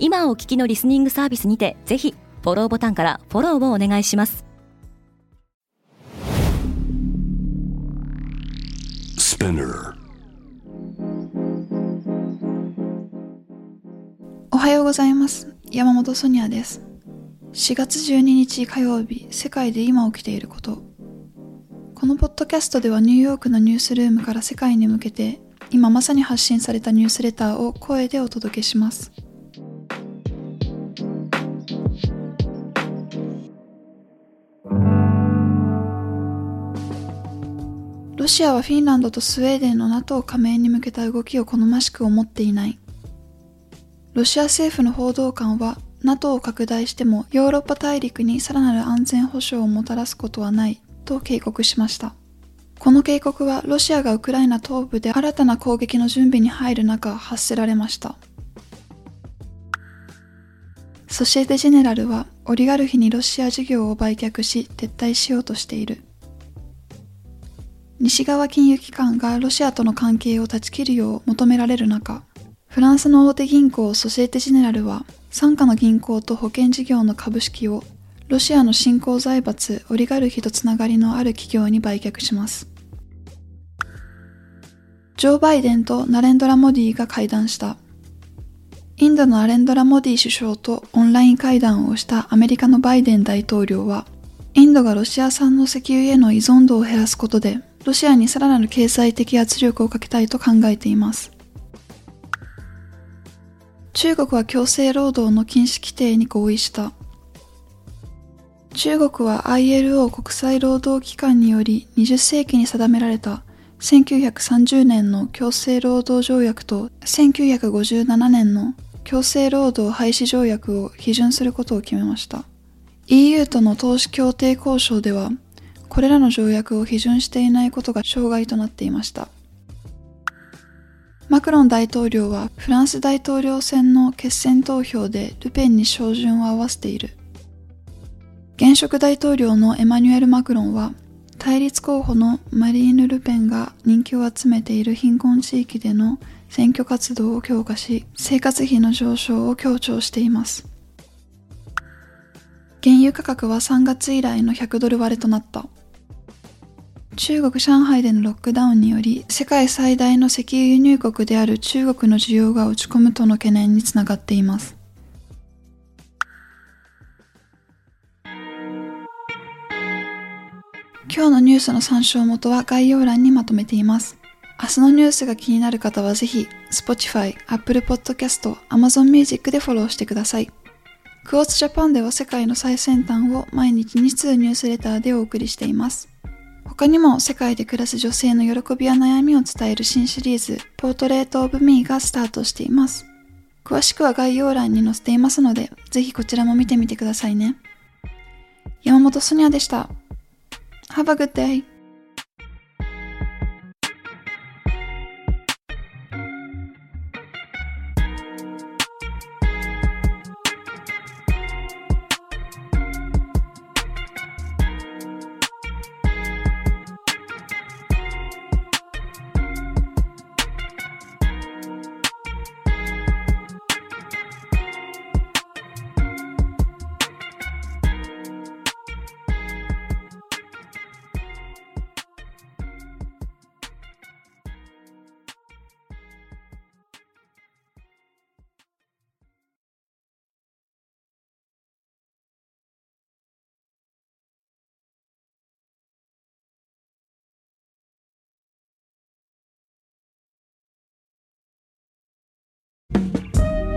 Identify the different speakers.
Speaker 1: 今お聞きのリスニングサービスにてぜひフォローボタンからフォローをお願いします。
Speaker 2: おはようございます。山本ソニアです。4月12日火曜日世界で今起きていること。このポッドキャストではニューヨークのニュースルームから世界に向けて今まさに発信されたニュースレターを声でお届けしますシアはフィンランドとスウェーデンの NATO 加盟に向けた動きを好ましく思っていないロシア政府の報道官は NATO を拡大してもヨーロッパ大陸にさらなる安全保障をもたらすことはないと警告しました。この警告はロシアがウクライナ東部で新たな攻撃の準備に入る中発せられました。ソシエテ・ジェネラルはオリガルヒにロシア事業を売却し撤退しようとしている。西側金融機関がロシアとの関係を断ち切るよう求められる中、フランスの大手銀行ソシエテ・ジェネラルは傘下の銀行と保険事業の株式をロシアの新興財閥オリガルヒとつながりのある企業に売却します。ジョー・バイデンとナレンドラ・モディが会談した。インドのナレンドラ・モディ首相とオンライン会談をしたアメリカのバイデン大統領は、インドがロシア産の石油への依存度を減らすことで、ロシアにさらなる経済的圧力をかけたいと考えています。中国は強制労働の禁止規定に合意した。中国は ILO 国際労働機関により20世紀に定められた1930年の強制労働条約と1957年の強制労働廃止条約を批准することを決めました。EU との投資協定交渉では、これらの条約を批准していないことが障害となっていました。マクロン大統領はフランス大統領選の決選投票でルペンに照準を合わせている。現職大統領のエマニュエル・マクロンは、対立候補のマリーヌ・ルペンが人気を集めている貧困地域での選挙活動を強化し、生活費の上昇を強調しています。原油価格は3月以来の100ドル割れとなった。中国上海でのロックダウンにより世界最大の石油輸入国である中国の需要が落ち込むとの懸念につながっています。今日のニュースの参照元は概要欄にまとめています。明日のニュースが気になる方はぜひ、Spotify、Apple Podcast、Amazon Music でフォローしてください。クォーツジャパンでは世界の最先端を毎日2通ニュースレターでお送りしています。他にも世界で暮らす女性の喜びや悩みを伝える新シリーズ、ポートレートオブミーがスタートしています。詳しくは概要欄に載せていますので、ぜひこちらも見てみてくださいね。山本ソニアでした。Have a good day.